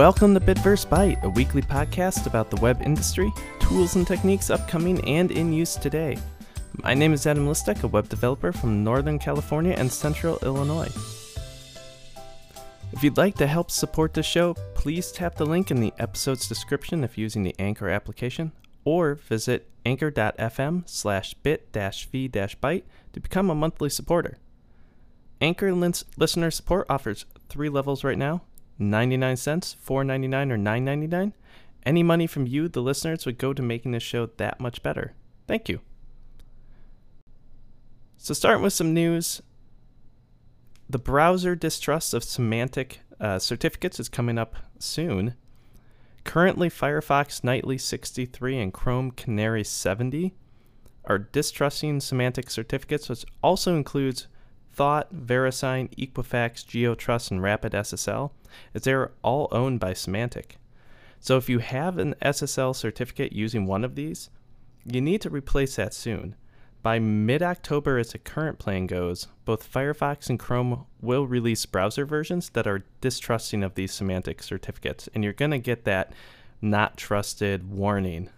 Welcome to Bitverse Byte, a weekly podcast about the web industry, tools and techniques upcoming and in use today. My name is Adam Listek, a web developer from Northern California and Central Illinois. If you'd like to help support the show, please tap the link in the episode's description if using the Anchor application, or visit anchor.fm slash bit-v-byte to become a monthly supporter. Anchor listener support offers three levels right now 99 cents, 4.99 or 9.99. Any money from you, the listeners, would go to making this show that much better. Thank you. So, starting with some news, the browser distrust of Symantec uh, certificates is coming up soon. Currently, Firefox Nightly 63 and Chrome Canary 70 are distrusting Symantec certificates, which also includes Thawte, VeriSign, Equifax, GeoTrust, and RapidSSL, as they're all owned by Symantec. So if you have an SSL certificate using one of these, you need to replace that soon. By mid October, as the current plan goes, both Firefox and Chrome will release browser versions that are distrusting of these Symantec certificates, and you're going to get that not trusted warning.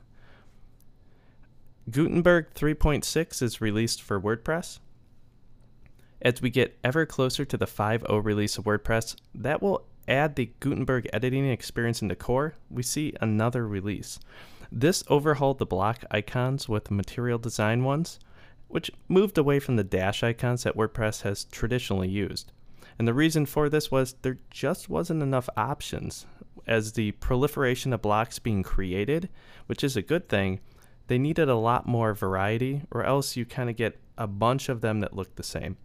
Gutenberg 3.6 is released for WordPress, as we get ever closer to the 5.0 release of WordPress, that will add the Gutenberg editing experience into core. We see another release. This overhauled the block icons with material design ones, which moved away from the Dashicons that WordPress has traditionally used. And the reason for this was there just wasn't enough options. As the proliferation of blocks being created, which is a good thing, they needed a lot more variety, or else you kind of get a bunch of them that look the same.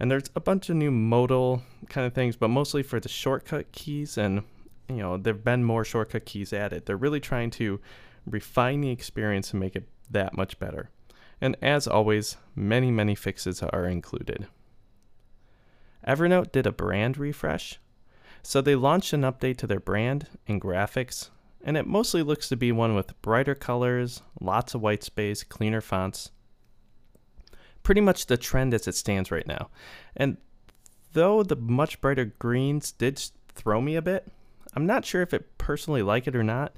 And there's a bunch of new modal kind of things, but mostly for the shortcut keys. And, you know, there have been more shortcut keys added. They're really trying to refine the experience and make it that much better. And as always, many, many fixes are included. Evernote did a brand refresh. So they launched an update to their brand and graphics, and it mostly looks to be one with brighter colors, lots of white space, cleaner fonts, pretty much the trend as it stands right now. And though the much brighter greens did throw me a bit, I'm not sure if it personally like it or not.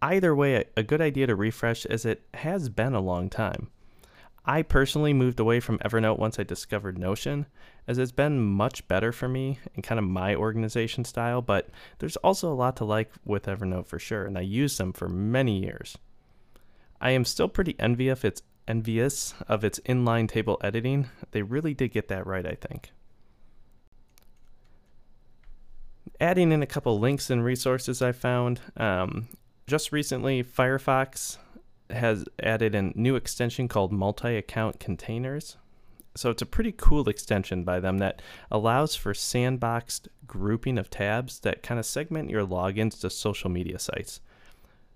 Either way, a good idea to refresh as it has been a long time. I personally moved away from Evernote once I discovered Notion, as it's been much better for me and kind of my organization style, but there's also a lot to like with Evernote for sure, and I used them for many years. I am still pretty envious of its envious of its inline table editing. They really did get that right, I think. Adding in a couple links and resources I found. Um, just recently, Firefox has added a new extension called multi account containers. So it's a pretty cool extension by them that allows for sandboxed grouping of tabs that kind of segment your logins to social media sites.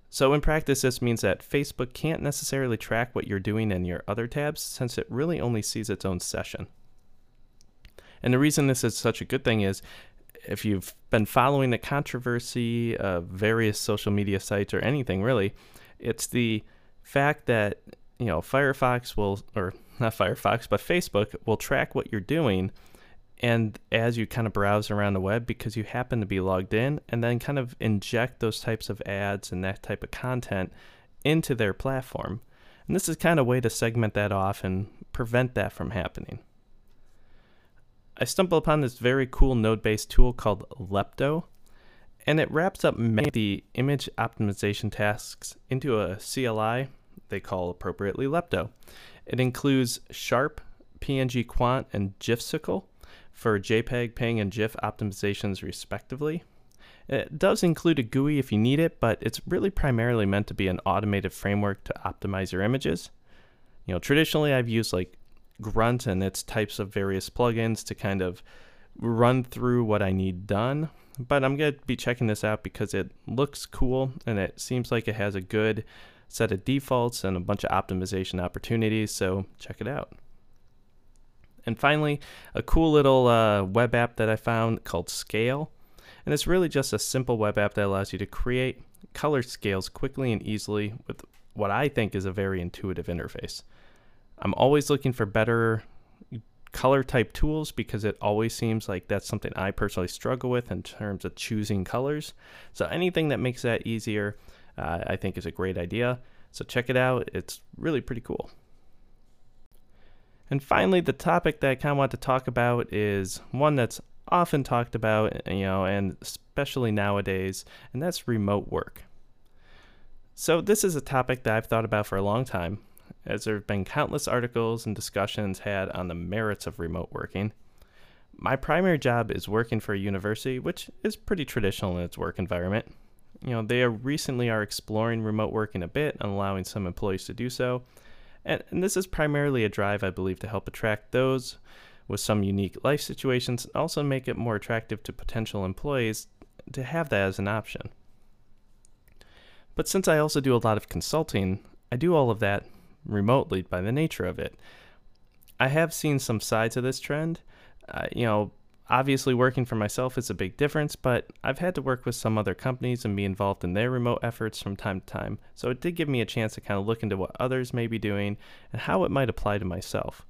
So, in practice, this means that Facebook can't necessarily track what you're doing in your other tabs since it really only sees its own session. And the reason this is such a good thing is if you've been following the controversy of various social media sites or anything really, it's the fact that, you know, Firefox will, or not Firefox, but Facebook will track what you're doing and as you kind of browse around the web because you happen to be logged in and then kind of inject those types of ads and that type of content into their platform. And this is kind of a way to segment that off and prevent that from happening. I stumbled upon this very cool node-based tool called Lepto, and it wraps up many of the image optimization tasks into a CLI they call appropriately Lepto. It includes Sharp, PNG Quant, and GIFsicle, for JPEG, PNG, and GIF optimizations respectively. It does include a GUI if you need it, but it's really primarily meant to be an automated framework to optimize your images. You know, traditionally I've used like Grunt and its types of various plugins to kind of run through what I need done, but I'm going to be checking this out because it looks cool and it seems like it has a good set of defaults and a bunch of optimization opportunities, so check it out. And finally, a cool little uh, web app that I found called Scale. And it's really just a simple web app that allows you to create color scales quickly and easily with what I think is a very intuitive interface. I'm always looking for better color type tools because it always seems like that's something I personally struggle with in terms of choosing colors. So anything that makes that easier, uh, I think is a great idea. So check it out. It's really pretty cool. And finally, the topic that I kind of want to talk about is one that's often talked about, you know, and especially nowadays, and that's remote work. So, this is a topic that I've thought about for a long time, as there have been countless articles and discussions had on the merits of remote working. My primary job is working for a university, which is pretty traditional in its work environment. You know, they are recently are exploring remote working a bit and allowing some employees to do so. And, and this is primarily a drive, I believe, to help attract those with some unique life situations and also make it more attractive to potential employees to have that as an option. But since I also do a lot of consulting, I do all of that remotely by the nature of it. I have seen some sides of this trend. Uh, you know, obviously working for myself is a big difference, but I've had to work with some other companies and be involved in their remote efforts from time to time. So it did give me a chance to kind of look into what others may be doing and how it might apply to myself.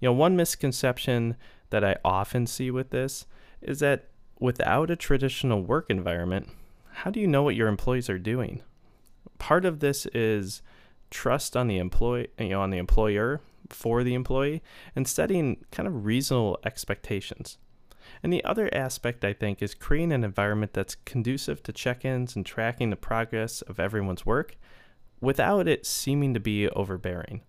You know, one misconception that I often see with this is that without a traditional work environment, how do you know what your employees are doing? Part of this is trust on the employee, you know, on the employer for the employee and setting kind of reasonable expectations. And the other aspect, I think, is creating an environment that's conducive to check ins and tracking the progress of everyone's work without it seeming to be overbearing.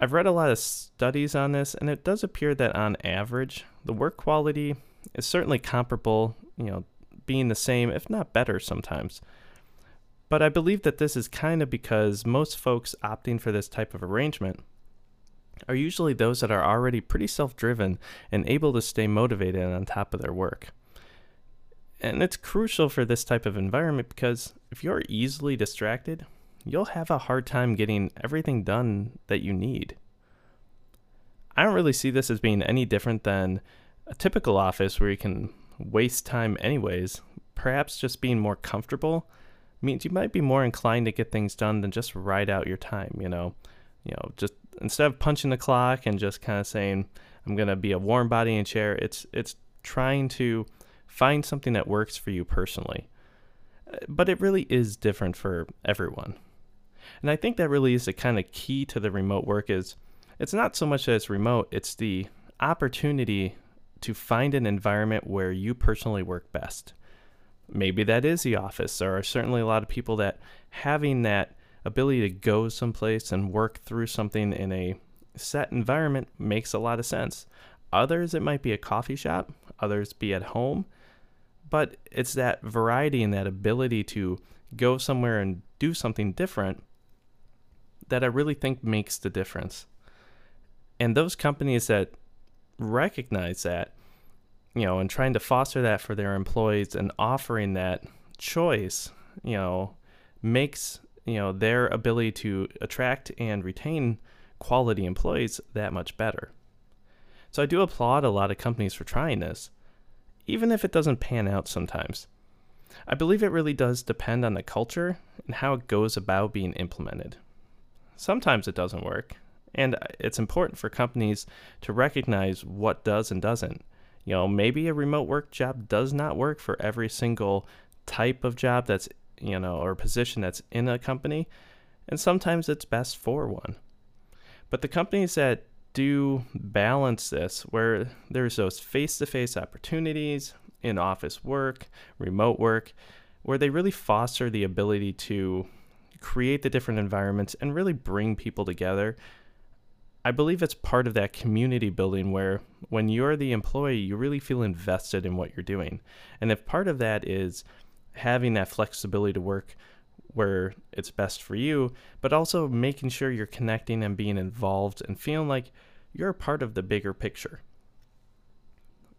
I've read a lot of studies on this, and it does appear that on average, the work quality is certainly comparable, you know, being the same, if not better sometimes. But I believe that this is kind of because most folks opting for this type of arrangement are usually those that are already pretty self driven and able to stay motivated on top of their work. And it's crucial for this type of environment because if you're easily distracted, you'll have a hard time getting everything done that you need. I don't really see this as being any different than a typical office where you can waste time anyways. Perhaps just being more comfortable means you might be more inclined to get things done than just ride out your time, you know. You know, just instead of punching the clock and just kind of saying I'm going to be a warm body in chair, it's it's trying to find something that works for you personally. Uh, but it really is different for everyone. And I think that really is the kind of key to the remote work is it's not so much that it's remote, it's the opportunity to find an environment where you personally work best maybe that is the office. There are certainly a lot of people that having that ability to go someplace and work through something in a set environment makes a lot of sense. Others, it might be a coffee shop, others be at home, but it's that variety and that ability to go somewhere and do something different that I really think makes the difference. And those companies that recognize that you know, and trying to foster that for their employees and offering that choice, you know, makes, you know, their ability to attract and retain quality employees that much better. So I do applaud a lot of companies for trying this, even if it doesn't pan out sometimes. I believe it really does depend on the culture and how it goes about being implemented. Sometimes it doesn't work, and it's important for companies to recognize what does and doesn't you know, maybe a remote work job does not work for every single type of job that's, you know, or position that's in a company. And sometimes it's best for one. But the companies that do balance this, where there's those face to face opportunities, in office work, remote work, where they really foster the ability to create the different environments and really bring people together I believe it's part of that community building where when you're the employee, you really feel invested in what you're doing. And if part of that is having that flexibility to work where it's best for you, but also making sure you're connecting and being involved and feeling like you're a part of the bigger picture.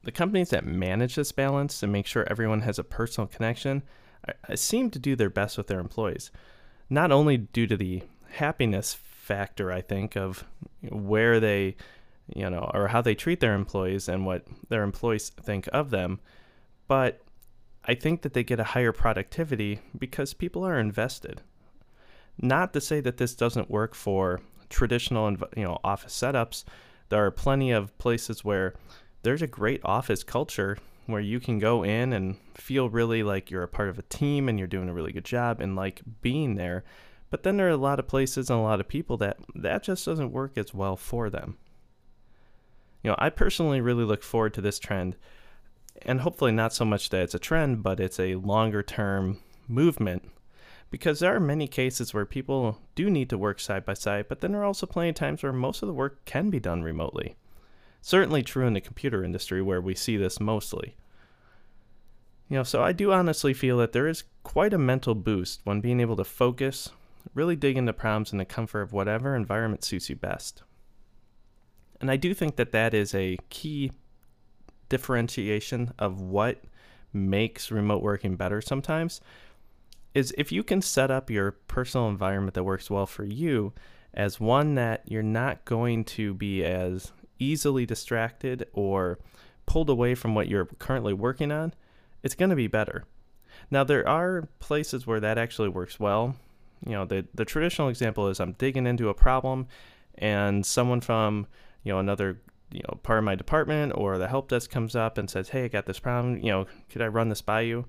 The companies that manage this balance and make sure everyone has a personal connection I, I seem to do their best with their employees, not only due to the happiness factor, I think, of where they, you know, or how they treat their employees and what their employees think of them. But I think that they get a higher productivity because people are invested. Not to say that this doesn't work for traditional you know office setups, there are plenty of places where there's a great office culture where you can go in and feel really like you're a part of a team and you're doing a really good job and like being there. But then there are a lot of places and a lot of people that that just doesn't work as well for them. You know, I personally really look forward to this trend and hopefully not so much that it's a trend, but it's a longer term movement because there are many cases where people do need to work side by side, but then there are also plenty of times where most of the work can be done remotely. Certainly true in the computer industry where we see this mostly. You know, so I do honestly feel that there is quite a mental boost when being able to focus, really dig into problems in the comfort of whatever environment suits you best. And I do think that that is a key differentiation of what makes remote working better sometimes is if you can set up your personal environment that works well for you as one that you're not going to be as easily distracted or pulled away from what you're currently working on, it's going to be better. Now, there are places where that actually works well. You know, the, the traditional example is I'm digging into a problem and someone from, you know, another you know part of my department or the help desk comes up and says hey i got this problem you know could i run this by you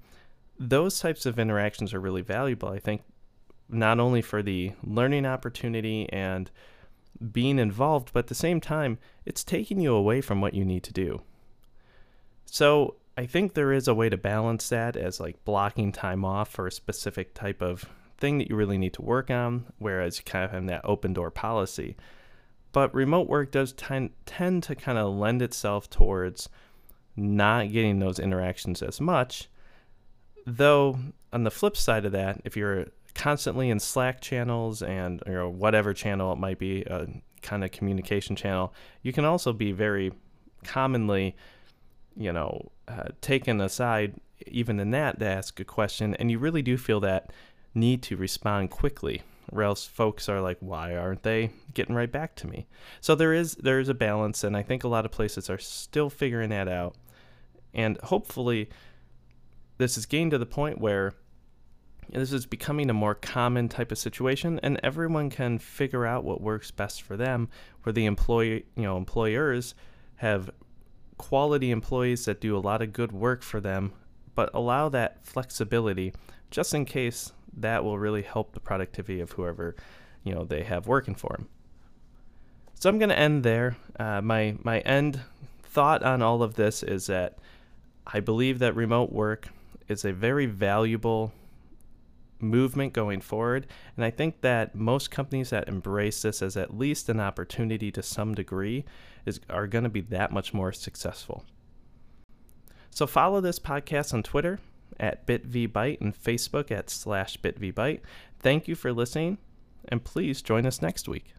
those types of interactions are really valuable i think not only for the learning opportunity and being involved, but at the same time, it's taking you away from what you need to do. So I think there is a way to balance that as like blocking time off for a specific type of thing that you really need to work on, whereas you kind of have that open door policy. But remote work does tend, tend to kind of lend itself towards not getting those interactions as much. Though, on the flip side of that, if you're constantly in Slack channels and you know whatever channel it might be, a kind of communication channel, you can also be very commonly, you know, uh, taken aside even in that to ask a question, and you really do feel that need to respond quickly or else folks are like why aren't they getting right back to me so there is there is a balance and i think a lot of places are still figuring that out and hopefully this is getting to the point where this is becoming a more common type of situation, and everyone can figure out what works best for them. Where the employee, you know, employers have quality employees that do a lot of good work for them, but allow that flexibility just in case that will really help the productivity of whoever you know they have working for them. So I'm going to end there. Uh, my my end thought on all of this is that I believe that remote work is a very valuable movement going forward. And I think that most companies that embrace this as at least an opportunity to some degree is are going to be that much more successful. So follow this podcast on Twitter at bitvbyte and Facebook at slash bitvbyte. Thank you for listening, and please join us next week.